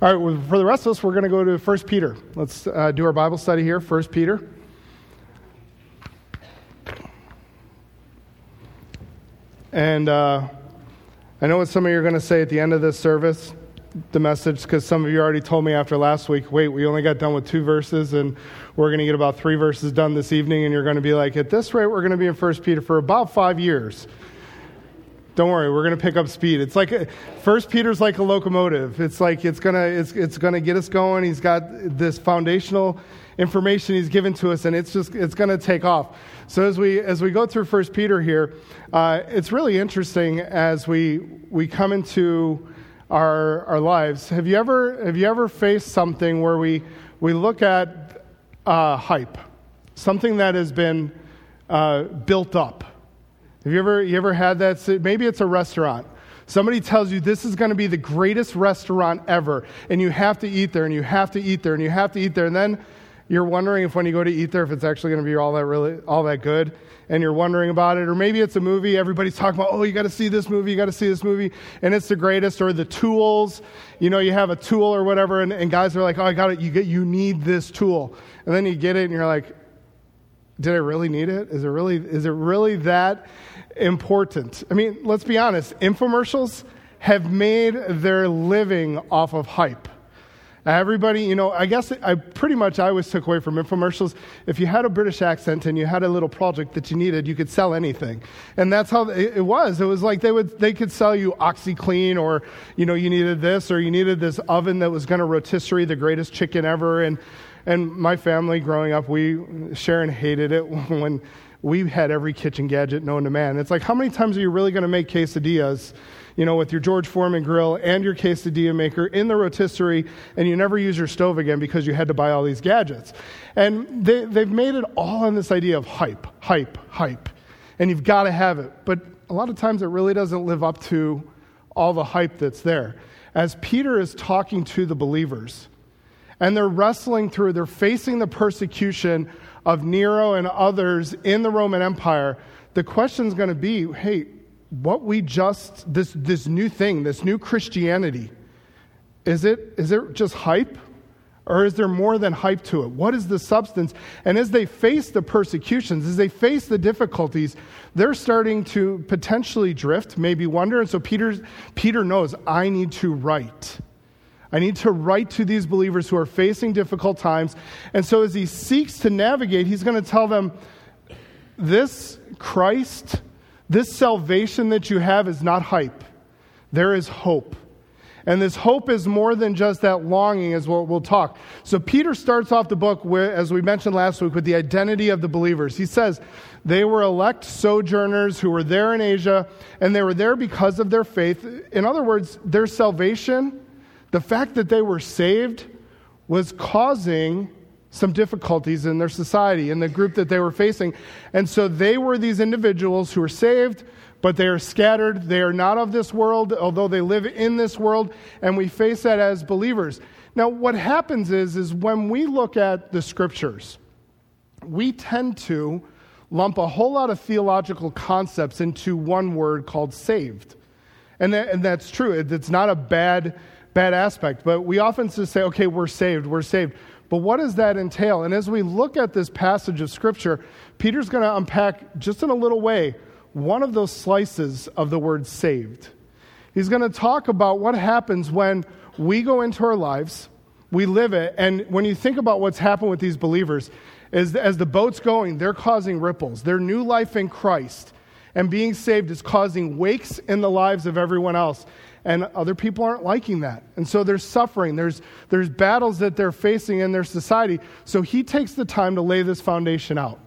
All right, well, for the rest of us, we're going to go to 1 Peter. Let's uh, do our Bible study here, 1 Peter. And uh, I know what some of you are going to say at the end of this service, the message, because some of you already told me after last week, wait, we only got done with two verses, and we're going to get about three verses done this evening, and you're going to be like, at this rate, we're going to be in 1 Peter for about five years. Don't worry, we're going to pick up speed. It's like First Peter's like a locomotive. It's like it's gonna it's it's gonna get us going. He's got this foundational information he's given to us, and it's just it's going to take off. So as we as we go through First Peter here, uh, it's really interesting as we we come into our our lives. Have you ever have you ever faced something where we we look at uh, hype, something that has been uh, built up? Have you ever, you ever had that? Maybe it's a restaurant. Somebody tells you this is going to be the greatest restaurant ever, and you have to eat there, and you have to eat there, and you have to eat there, and then you're wondering if when you go to eat there, if it's actually going to be all that really all that good, and you're wondering about it, or maybe it's a movie. Everybody's talking about, oh, you got to see this movie, you got to see this movie, and it's the greatest. Or the tools, you know, you have a tool or whatever, and, and guys are like, oh, I got it. You get, you need this tool, and then you get it, and you're like, did I really need it? Is it really, is it really that important? I mean, let's be honest. Infomercials have made their living off of hype. Everybody, you know, I guess I pretty much I always took away from infomercials. If you had a British accent and you had a little project that you needed, you could sell anything, and that's how it was. It was like they would they could sell you OxiClean, or you know, you needed this, or you needed this oven that was going to rotisserie the greatest chicken ever, and and my family growing up, we, Sharon hated it when we had every kitchen gadget known to man. It's like, how many times are you really going to make quesadillas, you know, with your George Foreman grill and your quesadilla maker in the rotisserie, and you never use your stove again because you had to buy all these gadgets? And they, they've made it all on this idea of hype, hype, hype. And you've got to have it. But a lot of times it really doesn't live up to all the hype that's there. As Peter is talking to the believers, and they're wrestling through, they're facing the persecution of Nero and others in the Roman Empire. The question is going to be hey, what we just, this, this new thing, this new Christianity, is it, is it just hype? Or is there more than hype to it? What is the substance? And as they face the persecutions, as they face the difficulties, they're starting to potentially drift, maybe wonder. And so Peter, Peter knows, I need to write. I need to write to these believers who are facing difficult times. And so, as he seeks to navigate, he's going to tell them this Christ, this salvation that you have is not hype. There is hope. And this hope is more than just that longing, as we'll, we'll talk. So, Peter starts off the book, with, as we mentioned last week, with the identity of the believers. He says they were elect sojourners who were there in Asia, and they were there because of their faith. In other words, their salvation the fact that they were saved was causing some difficulties in their society, in the group that they were facing. And so they were these individuals who were saved, but they are scattered. They are not of this world, although they live in this world, and we face that as believers. Now, what happens is, is when we look at the scriptures, we tend to lump a whole lot of theological concepts into one word called saved. And, that, and that's true. It's not a bad bad aspect. But we often just say, okay, we're saved, we're saved. But what does that entail? And as we look at this passage of Scripture, Peter's going to unpack just in a little way one of those slices of the word saved. He's going to talk about what happens when we go into our lives, we live it, and when you think about what's happened with these believers, is as the boat's going, they're causing ripples. Their new life in Christ and being saved is causing wakes in the lives of everyone else and other people aren't liking that. And so there's suffering, there's, there's battles that they're facing in their society. So he takes the time to lay this foundation out,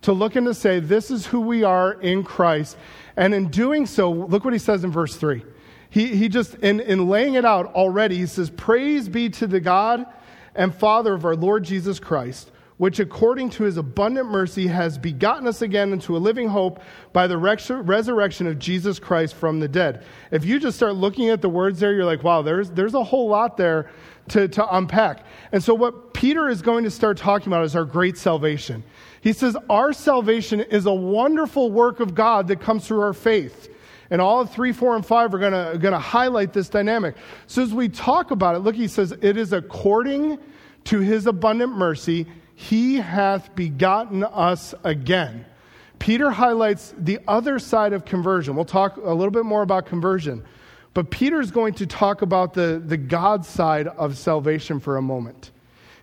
to look and to say, this is who we are in Christ. And in doing so, look what he says in verse 3. He, he just, in, in laying it out already, he says, Praise be to the God and Father of our Lord Jesus Christ which according to his abundant mercy has begotten us again into a living hope by the resurrection of Jesus Christ from the dead. If you just start looking at the words there, you're like, wow, there's, there's a whole lot there to, to unpack. And so, what Peter is going to start talking about is our great salvation. He says, Our salvation is a wonderful work of God that comes through our faith. And all of 3, 4, and 5 are going to highlight this dynamic. So as we talk about it, look, he says, It is according to his abundant mercy, he hath begotten us again. Peter highlights the other side of conversion. We'll talk a little bit more about conversion. But Peter's going to talk about the, the God side of salvation for a moment.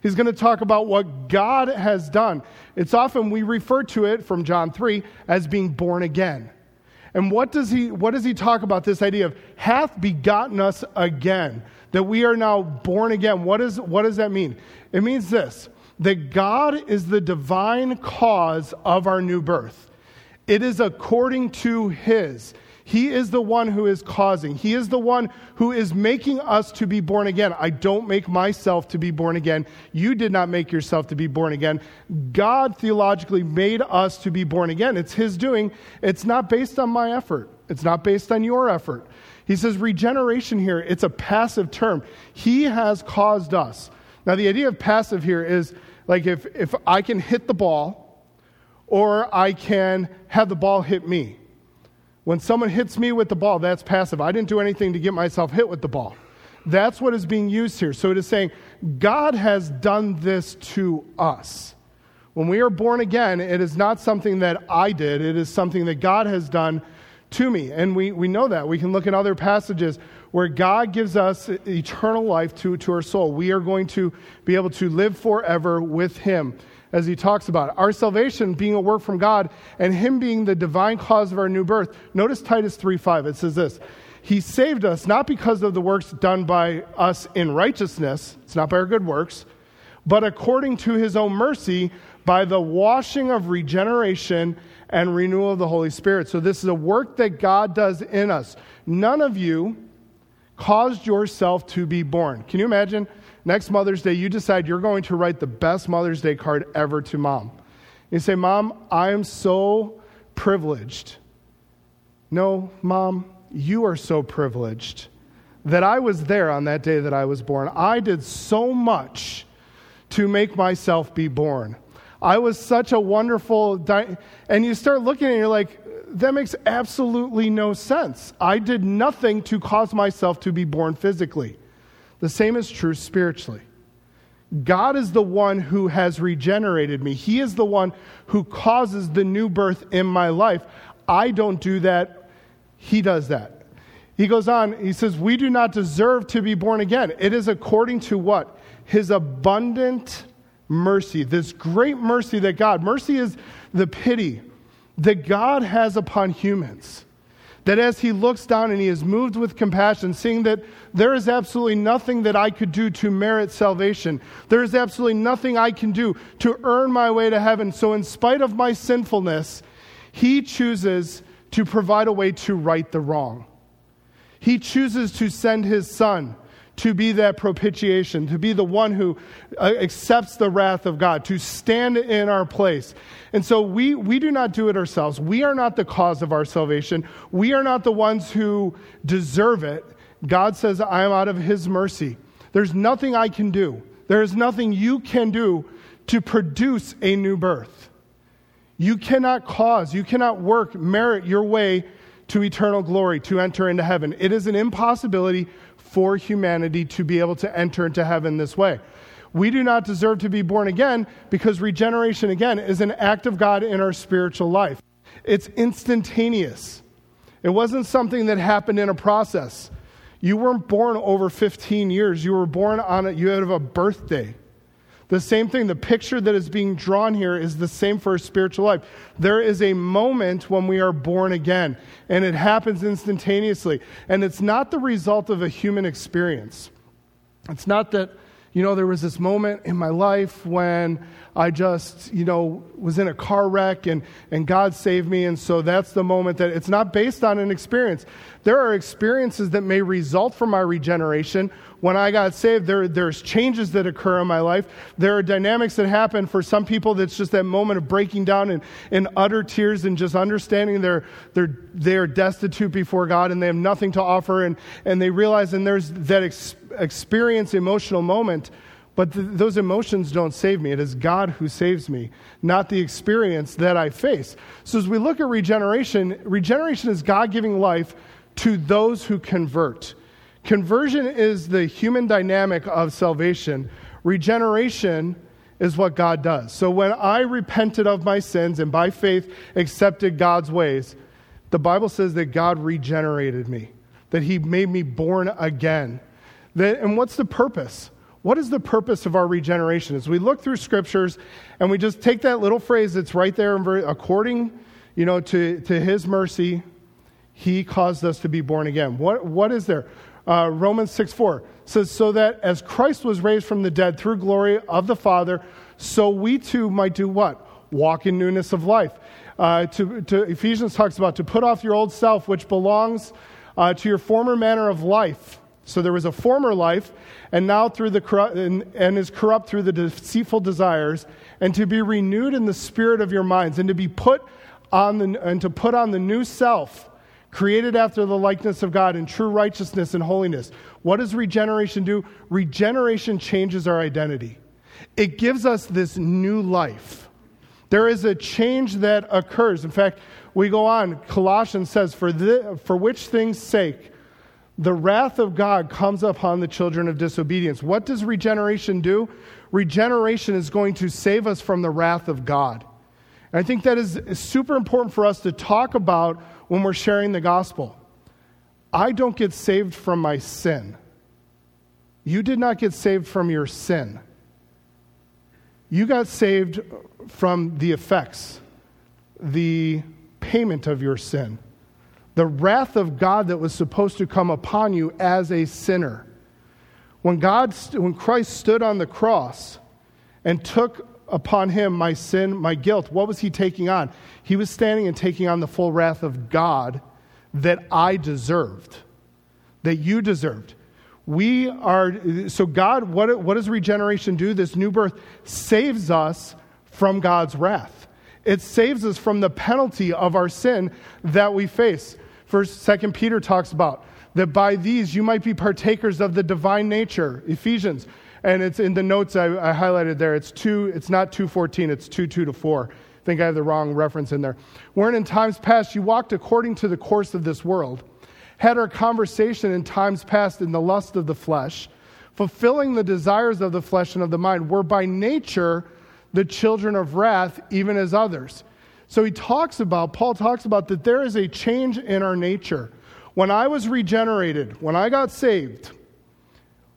He's going to talk about what God has done. It's often we refer to it from John 3 as being born again. And what does he what does he talk about this idea of hath begotten us again? That we are now born again. What, is, what does that mean? It means this that God is the divine cause of our new birth. It is according to his. He is the one who is causing. He is the one who is making us to be born again. I don't make myself to be born again. You did not make yourself to be born again. God theologically made us to be born again. It's His doing. It's not based on my effort, it's not based on your effort. He says regeneration here, it's a passive term. He has caused us. Now, the idea of passive here is like if, if I can hit the ball or I can have the ball hit me. When someone hits me with the ball, that's passive. I didn't do anything to get myself hit with the ball. That's what is being used here. So it is saying, God has done this to us. When we are born again, it is not something that I did, it is something that God has done to me. And we, we know that. We can look at other passages where God gives us eternal life to, to our soul. We are going to be able to live forever with Him as he talks about it. Our salvation being a work from God and him being the divine cause of our new birth. Notice Titus 3:5. It says this. He saved us not because of the works done by us in righteousness, it's not by our good works, but according to his own mercy by the washing of regeneration and renewal of the Holy Spirit. So this is a work that God does in us. None of you caused yourself to be born. Can you imagine? next Mother's Day, you decide you're going to write the best Mother's Day card ever to mom. You say, Mom, I am so privileged. No, Mom, you are so privileged that I was there on that day that I was born. I did so much to make myself be born. I was such a wonderful, di- and you start looking and you're like, that makes absolutely no sense. I did nothing to cause myself to be born physically. The same is true spiritually. God is the one who has regenerated me. He is the one who causes the new birth in my life. I don't do that. He does that. He goes on, he says, We do not deserve to be born again. It is according to what? His abundant mercy, this great mercy that God, mercy is the pity that God has upon humans. That as he looks down and he is moved with compassion, seeing that there is absolutely nothing that I could do to merit salvation, there is absolutely nothing I can do to earn my way to heaven. So, in spite of my sinfulness, he chooses to provide a way to right the wrong. He chooses to send his son to be that propitiation, to be the one who uh, accepts the wrath of God, to stand in our place. And so we, we do not do it ourselves. We are not the cause of our salvation. We are not the ones who deserve it. God says, I am out of his mercy. There's nothing I can do. There is nothing you can do to produce a new birth. You cannot cause, you cannot work, merit your way to eternal glory, to enter into heaven. It is an impossibility for humanity to be able to enter into heaven this way. We do not deserve to be born again because regeneration, again, is an act of God in our spiritual life. It's instantaneous. It wasn't something that happened in a process. You weren't born over 15 years. You were born on a, you had a birthday. The same thing, the picture that is being drawn here is the same for a spiritual life. There is a moment when we are born again, and it happens instantaneously. And it's not the result of a human experience. It's not that, you know, there was this moment in my life when I just, you know, was in a car wreck and, and God saved me. And so that's the moment that it's not based on an experience. There are experiences that may result from my regeneration when I got saved, there, there's changes that occur in my life. There are dynamics that happen. For some people, that's just that moment of breaking down in, in utter tears and just understanding they're, they're, they're destitute before God and they have nothing to offer. And, and they realize, and there's that ex- experience, emotional moment But th- those emotions don't save me. It is God who saves me, not the experience that I face. So as we look at regeneration, regeneration is God giving life to those who convert. Conversion is the human dynamic of salvation. Regeneration is what God does. So when I repented of my sins and by faith accepted God's ways, the Bible says that God regenerated me, that He made me born again. That, and what's the purpose? What is the purpose of our regeneration? As we look through scriptures and we just take that little phrase that's right there, according you know, to, to His mercy, He caused us to be born again. What, what is there? Uh, Romans 6 4 says, So that as Christ was raised from the dead through glory of the Father, so we too might do what? Walk in newness of life. Uh, to, to, Ephesians talks about to put off your old self, which belongs uh, to your former manner of life. So there was a former life, and now through the and, and is corrupt through the deceitful desires, and to be renewed in the spirit of your minds, and to be put on the, and to put on the new self created after the likeness of God in true righteousness and holiness. What does regeneration do? Regeneration changes our identity, it gives us this new life. There is a change that occurs. In fact, we go on, Colossians says, For, the, for which things' sake the wrath of God comes upon the children of disobedience. What does regeneration do? Regeneration is going to save us from the wrath of God. And I think that is super important for us to talk about when we're sharing the gospel. I don't get saved from my sin. You did not get saved from your sin. You got saved from the effects, the payment of your sin, the wrath of God that was supposed to come upon you as a sinner. When, God, when Christ stood on the cross and took upon him my sin, my guilt. What was he taking on? He was standing and taking on the full wrath of God that I deserved, that you deserved. We are, so God, what, what does regeneration do? This new birth saves us from God's wrath. It saves us from the penalty of our sin that we face. First, Second Peter talks about that by these you might be partakers of the divine nature. Ephesians, and it's in the notes I, I highlighted there. It's two. It's not two fourteen. It's two two to four. I think I have the wrong reference in there. Wherein in times past you walked according to the course of this world, had our conversation in times past in the lust of the flesh, fulfilling the desires of the flesh and of the mind, were by nature the children of wrath, even as others. So he talks about, Paul talks about that there is a change in our nature. When I was regenerated, when I got saved,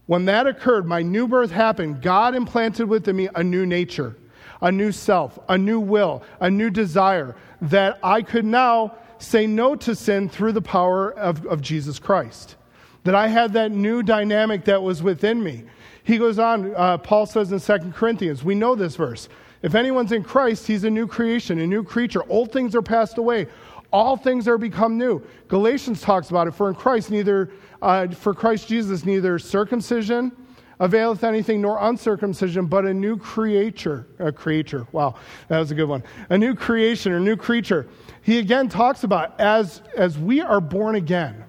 when that occurred, my new birth happened, God implanted within me a new nature, a new self, a new will, a new desire that I could now say no to sin through the power of, of Jesus Christ. That I had that new dynamic that was within me. He goes on, uh, Paul says in 2 Corinthians, we know this verse. If anyone's in Christ, he's a new creation, a new creature. Old things are passed away. All things are become new. Galatians talks about it. For in Christ, neither uh, for Christ Jesus, neither circumcision availeth anything nor uncircumcision, but a new creature. A creature. Wow, that was a good one. A new creation or new creature. He again talks about as as we are born again,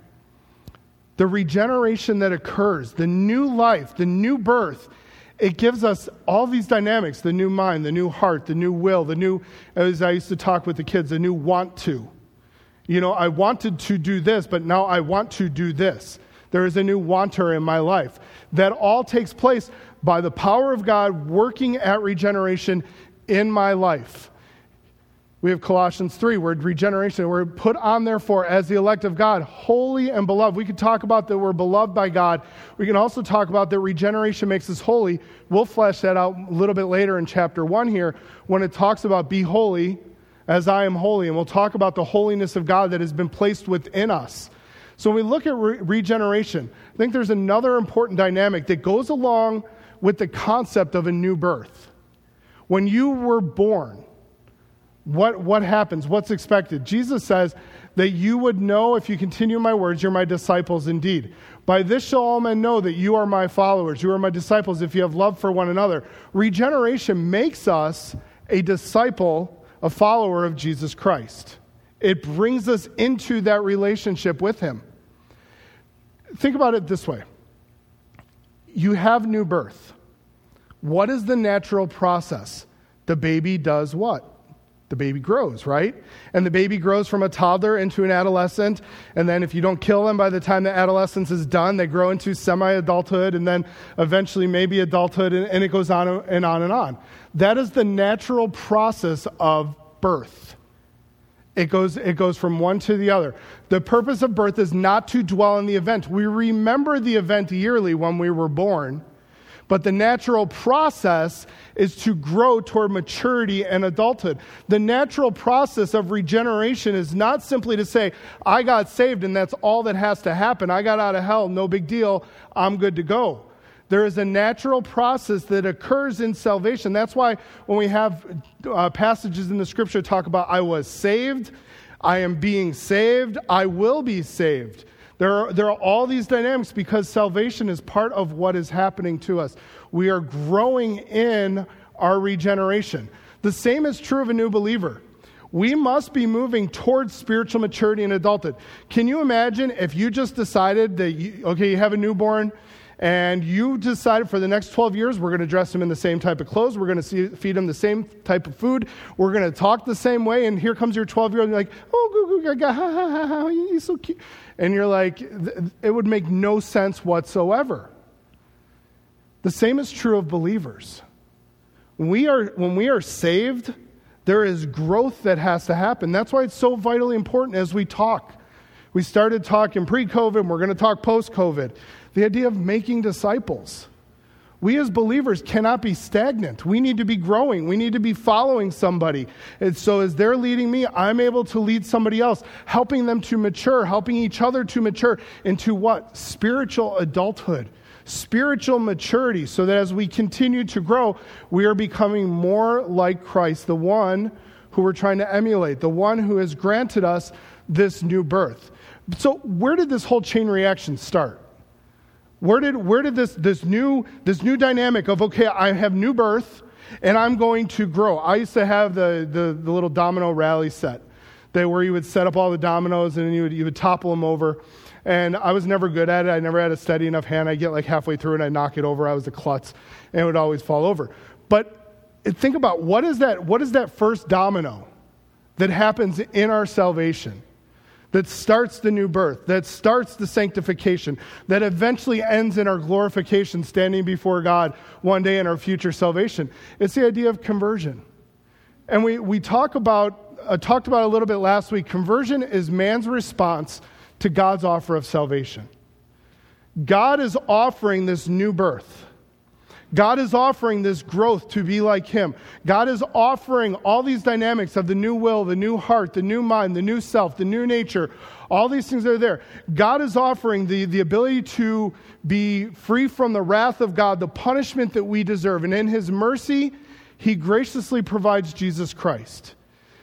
the regeneration that occurs, the new life, the new birth. It gives us all these dynamics the new mind, the new heart, the new will, the new, as I used to talk with the kids, the new want to. You know, I wanted to do this, but now I want to do this. There is a new wanter in my life. That all takes place by the power of God working at regeneration in my life. We have Colossians 3, where regeneration, we're put on, therefore, as the elect of God, holy and beloved. We could talk about that we're beloved by God. We can also talk about that regeneration makes us holy. We'll flesh that out a little bit later in chapter 1 here when it talks about be holy as I am holy. And we'll talk about the holiness of God that has been placed within us. So when we look at re- regeneration, I think there's another important dynamic that goes along with the concept of a new birth. When you were born, what, what happens? What's expected? Jesus says that you would know if you continue my words, you're my disciples indeed. By this shall all men know that you are my followers, you are my disciples if you have love for one another. Regeneration makes us a disciple a follower of Jesus Christ. It brings us into that relationship with Him. Think about it this way you have new birth. What is the natural process? The baby does what? The baby grows, right? And the baby grows from a toddler into an adolescent. And then, if you don't kill them by the time the adolescence is done, they grow into semi adulthood and then eventually maybe adulthood, and, and, it goes on and on and on. That is the natural process of birth. It goes, it goes from one to the other. The purpose of birth is not to dwell in the event. We remember the event yearly when we were born but the natural process is to grow toward maturity and adulthood. The natural process of regeneration is not simply to say, I got saved and that's all that has to happen. I got out of hell, no big deal, I'm good to go. There is a natural process that occurs in salvation. That's why when we have uh, passages in the scripture talk about, I was saved, I am being saved, I will be saved. There are, there are all these dynamics because salvation is part of what is happening to us. We are growing in our regeneration. The same is true of a new believer. We must be moving towards spiritual maturity and adulthood. Can you imagine if you just decided that, you, okay, you have a newborn, and you decided for the next 12 years we're going to dress him in the same type of clothes we're going to feed him the same type of food we're going to talk the same way and here comes your 12 year old like oh goo, goo, ha, ha, ha, ha he's so cute and you're like, it would make no sense whatsoever. The same is true of believers. We are, when we are saved, there is growth that has to happen. That's why it's so vitally important as we talk. We started talking pre COVID, we're going to talk post COVID. The idea of making disciples. We as believers cannot be stagnant. We need to be growing. We need to be following somebody. And so, as they're leading me, I'm able to lead somebody else, helping them to mature, helping each other to mature into what? Spiritual adulthood, spiritual maturity, so that as we continue to grow, we are becoming more like Christ, the one who we're trying to emulate, the one who has granted us this new birth. So, where did this whole chain reaction start? Where did, where did this, this, new, this new dynamic of, okay, I have new birth and I'm going to grow? I used to have the, the, the little domino rally set that where you would set up all the dominoes and you would, you would topple them over. And I was never good at it. I never had a steady enough hand. I'd get like halfway through and I'd knock it over. I was a klutz and it would always fall over. But think about what is that, what is that first domino that happens in our salvation? That starts the new birth, that starts the sanctification, that eventually ends in our glorification, standing before God one day in our future salvation. It's the idea of conversion. And we, we talk about, uh, talked about a little bit last week. Conversion is man's response to God's offer of salvation. God is offering this new birth. God is offering this growth to be like Him. God is offering all these dynamics of the new will, the new heart, the new mind, the new self, the new nature. All these things are there. God is offering the, the ability to be free from the wrath of God, the punishment that we deserve. And in His mercy, He graciously provides Jesus Christ.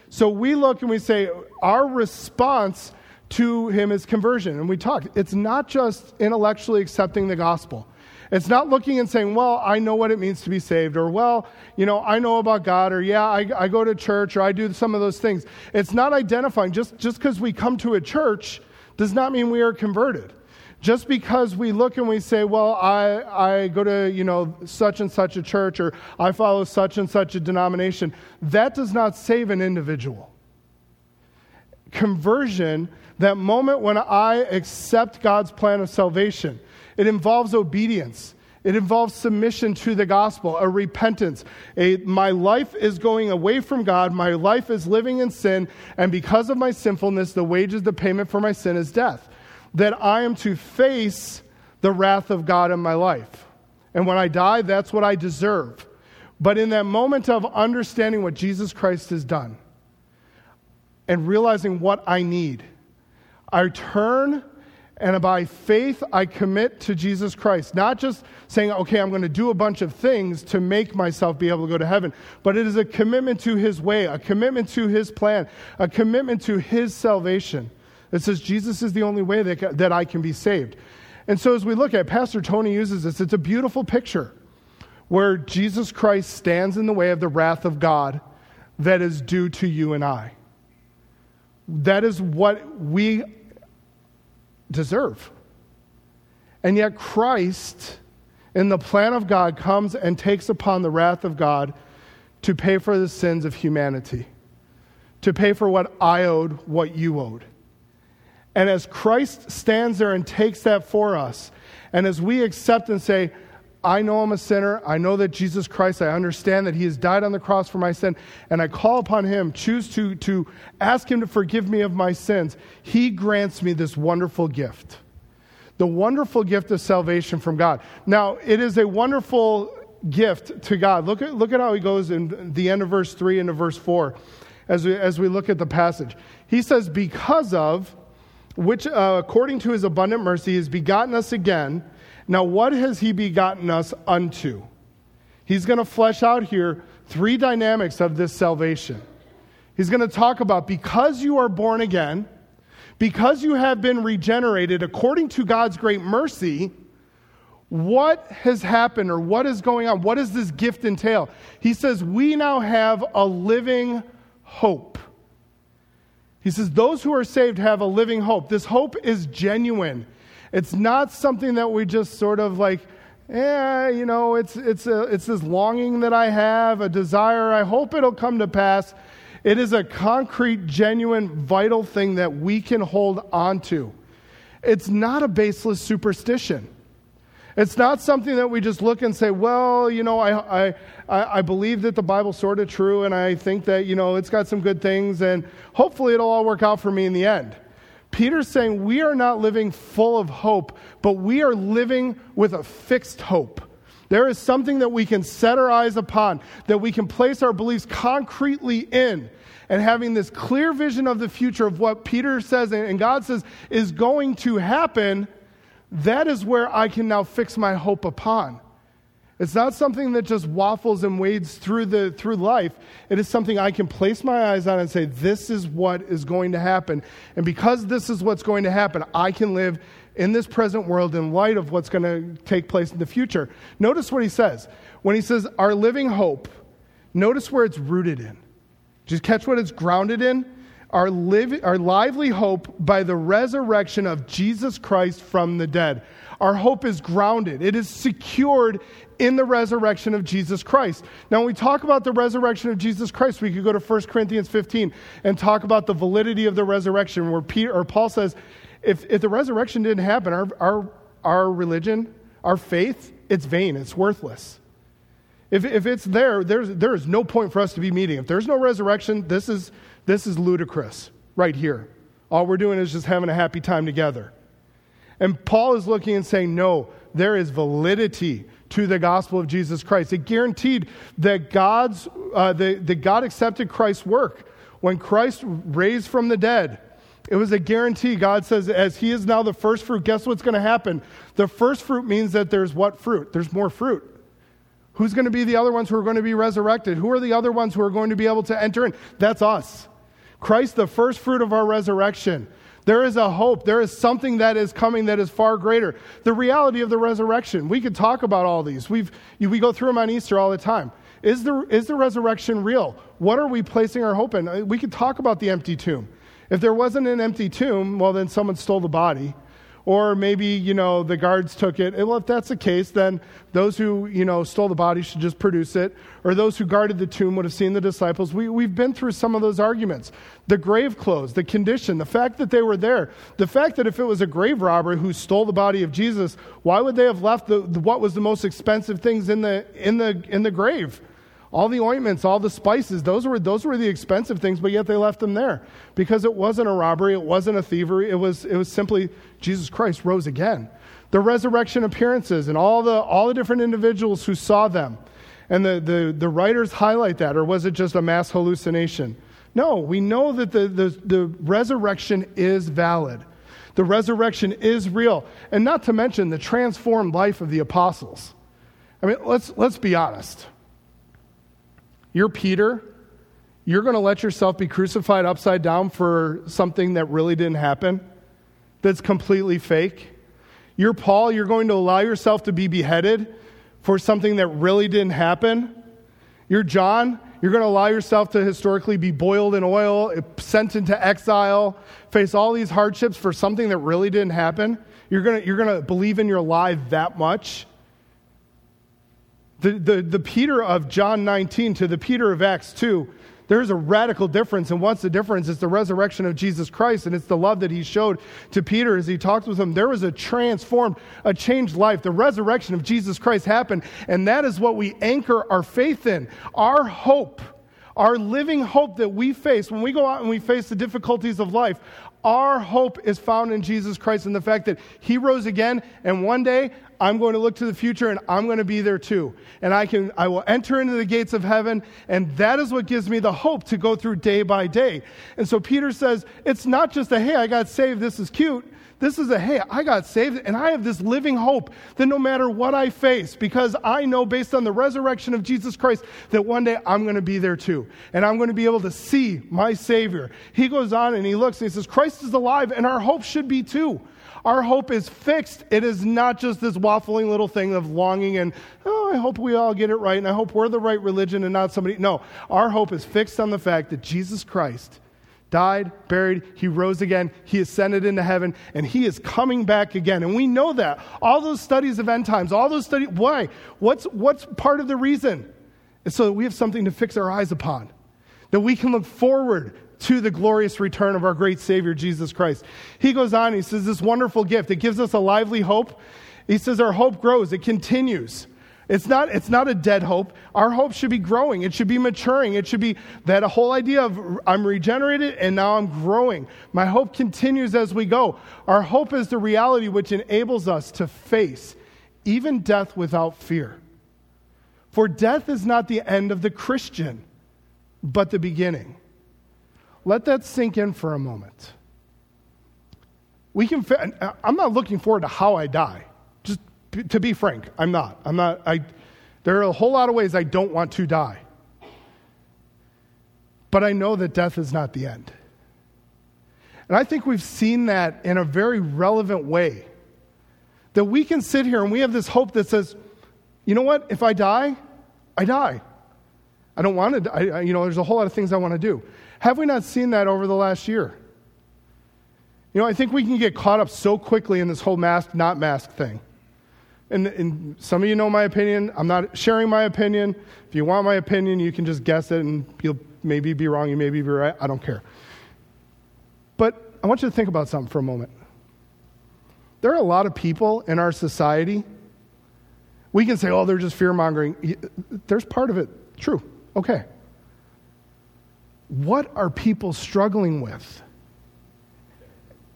So we look and we say, our response to Him is conversion. And we talk, it's not just intellectually accepting the gospel. It's not looking and saying, well, I know what it means to be saved, or well, you know, I know about God, or yeah, I, I go to church, or I do some of those things. It's not identifying. Just because we come to a church does not mean we are converted. Just because we look and we say, well, I, I go to, you know, such and such a church, or I follow such and such a denomination, that does not save an individual. Conversion, that moment when I accept God's plan of salvation, it involves obedience. It involves submission to the gospel, a repentance. A, my life is going away from God. My life is living in sin. And because of my sinfulness, the wages, the payment for my sin is death. That I am to face the wrath of God in my life. And when I die, that's what I deserve. But in that moment of understanding what Jesus Christ has done and realizing what I need, I turn and by faith, I commit to Jesus Christ. Not just saying, okay, I'm going to do a bunch of things to make myself be able to go to heaven, but it is a commitment to His way, a commitment to His plan, a commitment to His salvation. It says Jesus is the only way that, that I can be saved. And so as we look at, Pastor Tony uses this, it's a beautiful picture where Jesus Christ stands in the way of the wrath of God that is due to you and I. That is what we deserve. And yet, Christ in the plan of God, comes and takes upon the wrath of God to pay for the sins of humanity, to pay for what I owed, what you owed. And as Christ stands there and takes that for us, and as we accept and say, I know I'm a sinner. I know that Jesus Christ, I understand that He has died on the cross for my sin, and I call upon Him, choose to, to ask Him to forgive me of my sins. He grants me this wonderful gift the wonderful gift of salvation from God. Now, it is a wonderful gift to God. Look at, look at how He goes in the end of verse 3 into verse 4 as we, as we look at the passage. He says, Because of which, uh, according to His abundant mercy, has begotten us again now, what has he begotten us unto? He's going to flesh out here three dynamics of this salvation. He's going to talk about because you are born again, because you have been regenerated according to God's great mercy, what has happened or what is going on? What does this gift entail? He says, We now have a living hope. He says, Those who are saved have a living hope. This hope is genuine. It's not something that we just sort of like, yeah, you know, it's, it's, a, it's this longing that I have, a desire. I hope it'll come to pass. It is a concrete, genuine, vital thing that we can hold on to. It's not a baseless superstition. It's not something that we just look and say, well, you know, I, I, I believe that the Bible's sort of true, and I think that, you know, it's got some good things, and hopefully it'll all work out for me in the end. Peter's saying we are not living full of hope, but we are living with a fixed hope. There is something that we can set our eyes upon, that we can place our beliefs concretely in. And having this clear vision of the future of what Peter says and God says is going to happen, that is where I can now fix my hope upon. It's not something that just waffles and wades through, the, through life. It is something I can place my eyes on and say, this is what is going to happen. And because this is what's going to happen, I can live in this present world in light of what's going to take place in the future. Notice what he says. When he says, our living hope, notice where it's rooted in. Just catch what it's grounded in. Our, live, our lively hope by the resurrection of Jesus Christ from the dead. Our hope is grounded, it is secured in the resurrection of Jesus Christ. Now, when we talk about the resurrection of Jesus Christ, we could go to 1 Corinthians 15 and talk about the validity of the resurrection, where Peter, or Paul says, if, if the resurrection didn't happen, our, our, our religion, our faith, it's vain, it's worthless. If, if it's there, there's, there is no point for us to be meeting. If there's no resurrection, this is, this is ludicrous right here. All we're doing is just having a happy time together. And Paul is looking and saying, no, there is validity to the gospel of Jesus Christ. It guaranteed that God's uh, the, the God accepted Christ's work when Christ raised from the dead. It was a guarantee. God says, as He is now the first fruit, guess what's going to happen? The first fruit means that there's what fruit? There's more fruit. Who's going to be the other ones who are going to be resurrected? Who are the other ones who are going to be able to enter in? That's us. Christ, the first fruit of our resurrection. There is a hope. There is something that is coming that is far greater. The reality of the resurrection. We could talk about all these. We've, we go through them on Easter all the time. Is the, is the resurrection real? What are we placing our hope in? We could talk about the empty tomb. If there wasn't an empty tomb, well, then someone stole the body or maybe you know the guards took it. Well if that's the case then those who you know stole the body should just produce it. Or those who guarded the tomb would have seen the disciples. We, we've been through some of those arguments. The grave clothes the condition the fact that they were there. The fact that if it was a grave robber who stole the body of jesus why would they have left the, what was the most expensive things in the in the in the grave all the ointments, all the spices, those were, those were the expensive things, but yet they left them there because it wasn't a robbery, it wasn't a thievery, it was, it was simply Jesus Christ rose again. The resurrection appearances and all the, all the different individuals who saw them. And the, the, the writers highlight that, or was it just a mass hallucination? No, we know that the, the, the resurrection is valid. The resurrection is real. And not to mention the transformed life of the apostles. I mean, let's, let's be honest. You're Peter. You're going to let yourself be crucified upside down for something that really didn't happen, that's completely fake. You're Paul. You're going to allow yourself to be beheaded for something that really didn't happen. You're John. You're going to allow yourself to historically be boiled in oil, sent into exile, face all these hardships for something that really didn't happen. You're going to, you're going to believe in your lie that much. The, the, the Peter of John 19 to the Peter of Acts 2, there's a radical difference. And what's the difference? It's the resurrection of Jesus Christ, and it's the love that he showed to Peter as he talked with him. There was a transformed, a changed life. The resurrection of Jesus Christ happened, and that is what we anchor our faith in. Our hope, our living hope that we face when we go out and we face the difficulties of life, our hope is found in Jesus Christ and the fact that He rose again, and one day I'm going to look to the future and I'm going to be there too. And I can I will enter into the gates of heaven, and that is what gives me the hope to go through day by day. And so Peter says, it's not just a hey, I got saved, this is cute. This is a hey, I got saved, and I have this living hope that no matter what I face, because I know based on the resurrection of Jesus Christ that one day I'm going to be there too. And I'm going to be able to see my Savior. He goes on and he looks and he says, Christ is alive, and our hope should be too. Our hope is fixed. It is not just this waffling little thing of longing and, oh, I hope we all get it right, and I hope we're the right religion and not somebody. No, our hope is fixed on the fact that Jesus Christ died, buried, he rose again, he ascended into heaven, and he is coming back again. And we know that. All those studies of end times, all those studies, why? What's, what's part of the reason? It's so that we have something to fix our eyes upon, that we can look forward to the glorious return of our great Savior, Jesus Christ. He goes on, he says, This wonderful gift, it gives us a lively hope. He says, Our hope grows, it continues. It's not, it's not a dead hope. Our hope should be growing. It should be maturing. It should be that whole idea of I'm regenerated and now I'm growing. My hope continues as we go. Our hope is the reality which enables us to face even death without fear. For death is not the end of the Christian, but the beginning. Let that sink in for a moment. We can, uh, I'm not looking forward to how I die Just to be frank, I'm not. I'm not. I, there are a whole lot of ways I don't want to die. But I know that death is not the end. And I think we've seen that in a very relevant way. That we can sit here and we have this hope that says, you know what? If I die, I die. I don't want to, I, you know, there's a whole lot of things I want to do. Have we not seen that over the last year? You know, I think we can get caught up so quickly in this whole mask, not mask thing and, and some of you know my opinion. I'm not sharing my opinion. If you want my opinion, you can just guess it and you'll maybe be wrong, you maybe be right. I don't care. But I want you to think about something for a moment. There are a lot of people in our society. We can say, oh, they're just fear mongering. There's part of it true. Okay. What are people struggling with?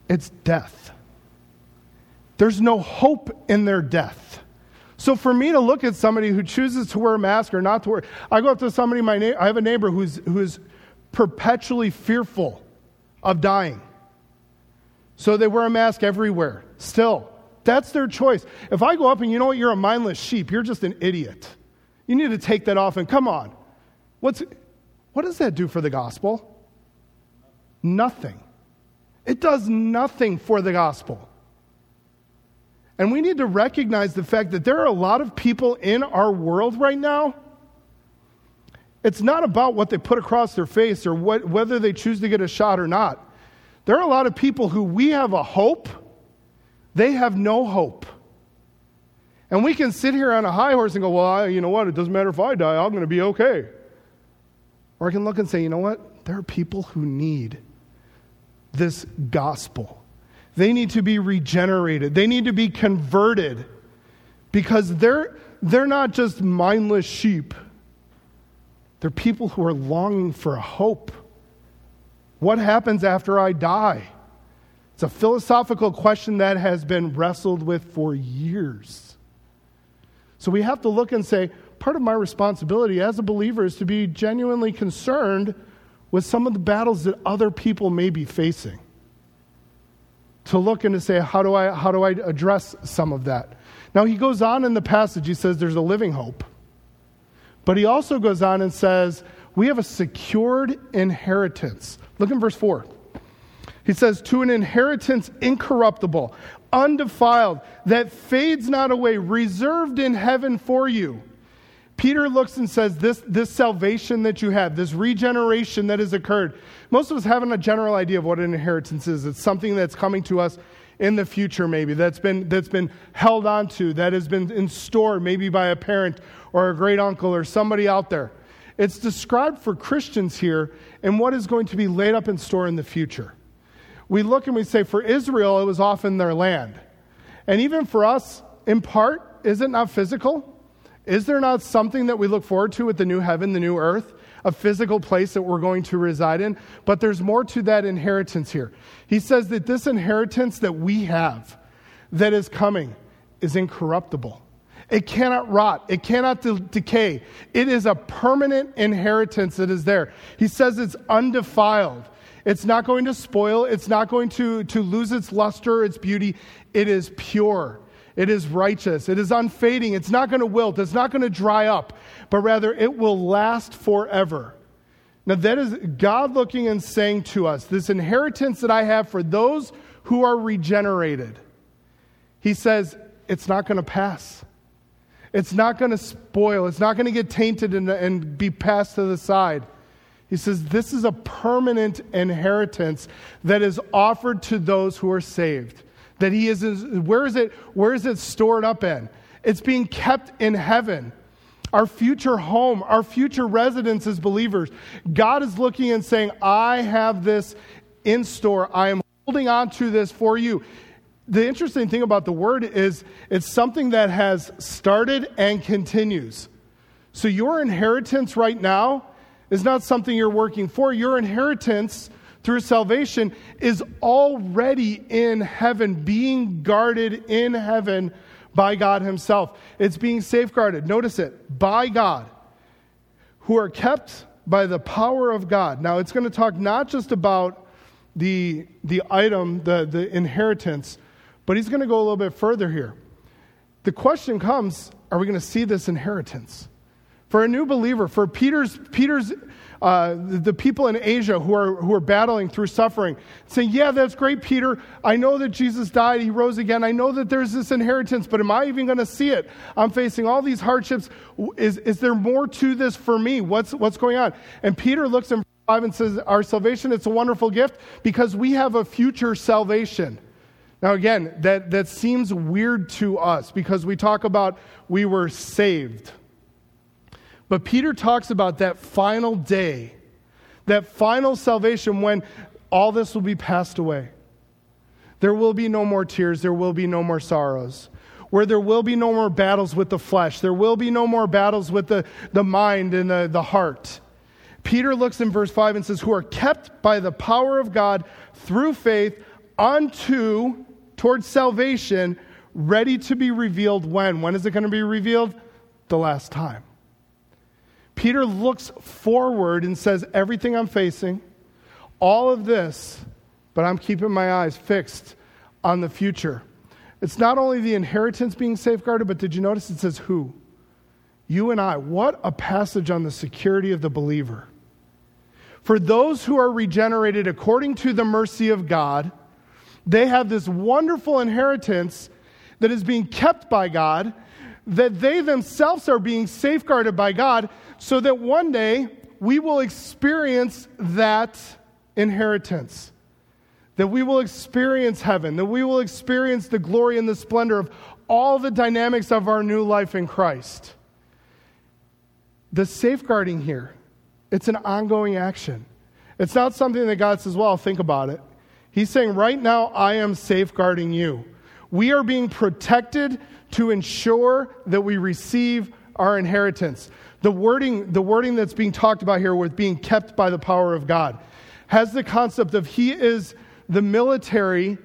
It's death. There's no hope in their death. So for me to look at somebody who chooses to wear a mask or not to wear, I go up to somebody, my na- I have a neighbor who's, who's perpetually fearful of dying. So they wear a mask everywhere. Still, that's their choice. If I go up and you know what, you're a mindless sheep, you're just an idiot. You need to take that off and come on. What's, what does that do for the gospel? Nothing. It does nothing for the gospel. And we need to recognize the fact that there are a lot of people in our world right now. It's not about what they put across their face or what, whether they choose to get a shot or not. There are a lot of people who we have a hope, they have no hope. And we can sit here on a high horse and go, well, I, you know what? It doesn't matter if I die, I'm going to be okay. Or I can look and say, you know what? There are people who need this gospel. They need to be regenerated. They need to be converted because they're, they're not just mindless sheep. They're people who are longing for a hope. What happens after I die? It's a philosophical question that has been wrestled with for years. So we have to look and say, part of my responsibility as a believer is to be genuinely concerned with some of the battles that other people may be facing to look and to say, how do I, how do I address some of that? Now, he goes on in the passage, he says there's a living hope. But he also goes on and says, we have a secured inheritance. Look in verse 4. He says, to an inheritance incorruptible, undefiled, that fades not away, reserved in heaven for you Peter looks and says, this, this salvation that you have, this regeneration that has occurred, most of us haven't a general idea of what an inheritance is. It's something that's coming to us in the future, maybe, that's been, that's been held onto, that has been in store, maybe by a parent or a great uncle or somebody out there. It's described for Christians here and what is going to be laid up in store in the future. We look and we say, for Israel, it was often their land. And even for us, in part, is it not physical? Is there not something that we look forward to with the new heaven, the new earth? a physical place that we're going to reside in, but there's more to that inheritance here. He says that this inheritance that we have that is coming is incorruptible. It cannot rot. It cannot de- decay. It is a permanent inheritance that is there. He says it's undefiled. It's not going to spoil. It's not going to, to lose its luster, its beauty. It is pure. It is righteous. It is unfading. It's not going to wilt. It's not going to dry up, but rather it will last forever. Now, that is God looking and saying to us, this inheritance that I have for those who are regenerated. He says, it's not going to pass. It's not going to spoil. It's not going to get tainted and, and be passed to the side. He says, This is a permanent inheritance that is offered to those who are saved. That he is, where is it, where is it stored up in? It's being kept in heaven. Our future home, our future residence as believers. God is looking and saying, I have this in store. I am holding on to this for you. The interesting thing about the word is it's something that has started and continues. So your inheritance right now is not something you're working for. Your inheritance through salvation is already in heaven, being guarded in heaven by God Himself. It's being safeguarded, notice it, by God, who are kept by the power of God. Now, it's going to talk not just about the, the item, the, the inheritance, but he's going to go a little bit further here. The question comes are we going to see this inheritance? For a new believer, for Peter's, Peter's uh, the people in Asia who are, who are battling through suffering, saying, Yeah, that's great, Peter. I know that Jesus died, he rose again. I know that there's this inheritance, but am I even going to see it? I'm facing all these hardships. Is, is there more to this for me? What's, what's going on? And Peter looks in 5 and says, Our salvation, it's a wonderful gift because we have a future salvation. Now, again, that, that seems weird to us because we talk about we were saved. But Peter talks about that final day, that final salvation when all this will be passed away. There will be no more tears, there will be no more sorrows. Where there will be no more battles with the flesh, there will be no more battles with the, the mind and the, the heart. Peter looks in verse 5 and says, Who are kept by the power of God through faith unto, towards salvation, ready to be revealed when? When is it going to be revealed? The last time. Peter looks forward and says, Everything I'm facing, all of this, but I'm keeping my eyes fixed on the future. It's not only the inheritance being safeguarded, but did you notice it says who? You and I. What a passage on the security of the believer. For those who are regenerated according to the mercy of God, they have this wonderful inheritance that is being kept by God, that they themselves are being safeguarded by God, so that one day we will experience that inheritance. That we will experience heaven, that we will experience the glory and the splendor of all the dynamics of our new life in Christ. The safeguarding here, it's an ongoing action. It's not something that God says, well, I'll think about it. He's saying, right now, I am safeguarding you. We are being protected to ensure that we receive our inheritance. The wording, the wording that's being talked about here with being kept by the power of God has the concept of He is the military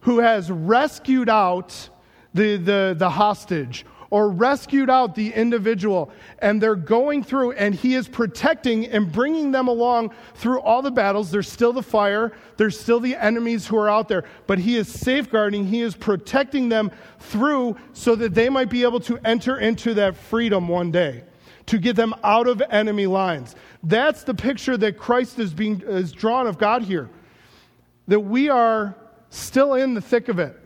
who has rescued out the, the, the hostage or rescued out the individual. And they're going through, and he is protecting and bringing them along through all the battles. There's still the fire, there's still the enemies who are out there, but he is safeguarding, he is protecting them through so that they might be able to enter into that freedom one day. To get them out of enemy lines. That's the picture that Christ is being is drawn of God here. That we are still in the thick of it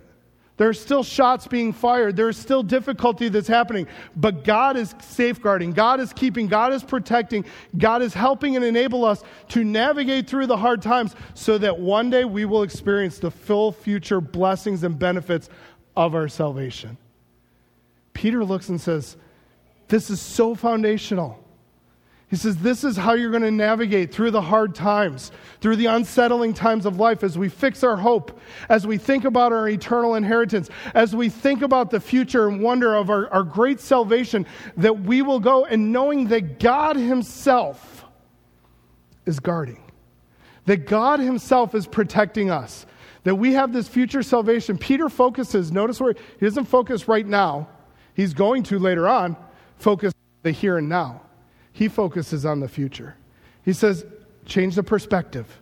There are still shots being fired. There is still difficulty that's happening. But God is safeguarding. God is keeping. God is protecting. God is helping and enable us to navigate through the hard times so that one day we will experience the full future blessings and benefits of our salvation. Peter looks and says, This is so foundational. He says, This is how you're going to navigate through the hard times, through the unsettling times of life as we fix our hope, as we think about our eternal inheritance, as we think about the future and wonder of our, our great salvation, that we will go and knowing that God Himself is guarding, that God Himself is protecting us, that we have this future salvation. Peter focuses, notice where he doesn't focus right now, he's going to later on, focus the here and now he focuses on the future. He says, change the perspective.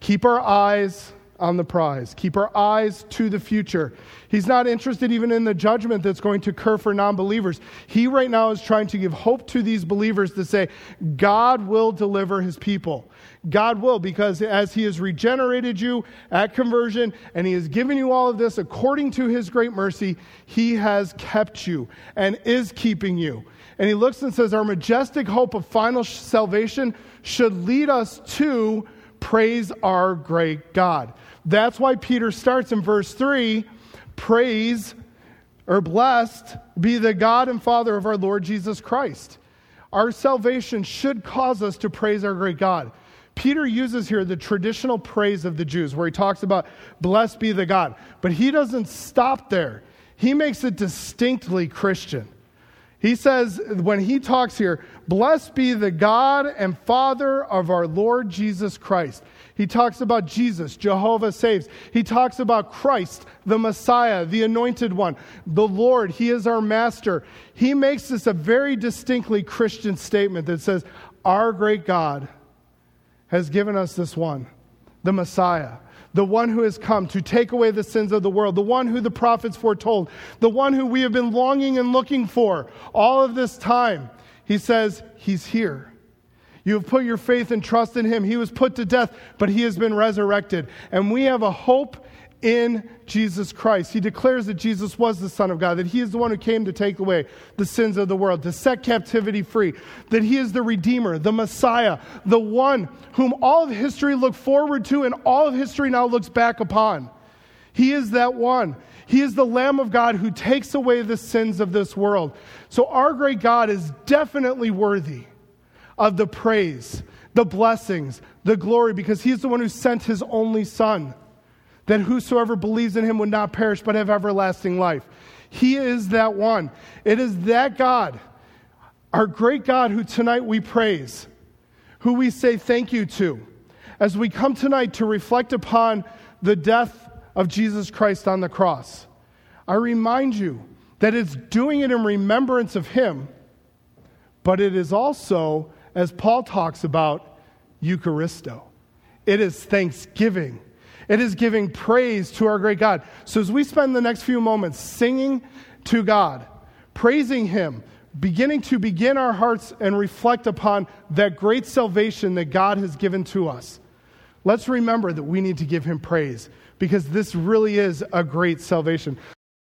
Keep our eyes on the prize. Keep our eyes to the future. He's not interested even in the judgment that's going to occur for non believers. He right now is trying to give hope to these believers to say, God will deliver his people. God will, because as he has regenerated you at conversion and he has given you all of this according to his great mercy, he has kept you and is keeping you. And he looks and says, Our majestic hope of final salvation should lead us to praise our great God. That's why Peter starts in verse 3 praise or blessed be the God and Father of our Lord Jesus Christ. Our salvation should cause us to praise our great God. Peter uses here the traditional praise of the Jews, where he talks about blessed be the God. But he doesn't stop there, he makes it distinctly Christian. He says, when he talks here, blessed be the God and Father of our Lord Jesus Christ. He talks about Jesus, Jehovah saves. He talks about Christ, the Messiah, the anointed one, the Lord. He is our master. He makes this a very distinctly Christian statement that says, Our great God has given us this one, the Messiah the one who has come to take away the sins of the world, the one who the prophets foretold, the one who we have been longing and looking for all of this time. He says, He's here. You have put your faith and trust in him. He was put to death, but he has been resurrected. And we have a hope in Jesus Christ. He declares that Jesus was the Son of God, that He is the one who came to take away the sins of the world, to set captivity free, that He is the Redeemer, the Messiah, the one whom all of history looked forward to and all of history now looks back upon. He is that one. He is the Lamb of God who takes away the sins of this world. So our great God is definitely worthy of the praise, the blessings, the glory, because He's the one who sent His only Son that whosoever believes in him would not perish but have everlasting life. He is that one. It is that God, our great God, who tonight we praise, who we say thank you to, as we come tonight to reflect upon the death of Jesus Christ on the cross. I remind you that it's doing it in remembrance of him, but it is also, as Paul talks about, Eucharisto. It is thanksgiving it is giving praise to our great God. So as we spend the next few moments singing to God, praising Him, beginning to begin our hearts and reflect upon that great salvation that God has given to us, let's remember that we need to give Him praise because this really is a great salvation.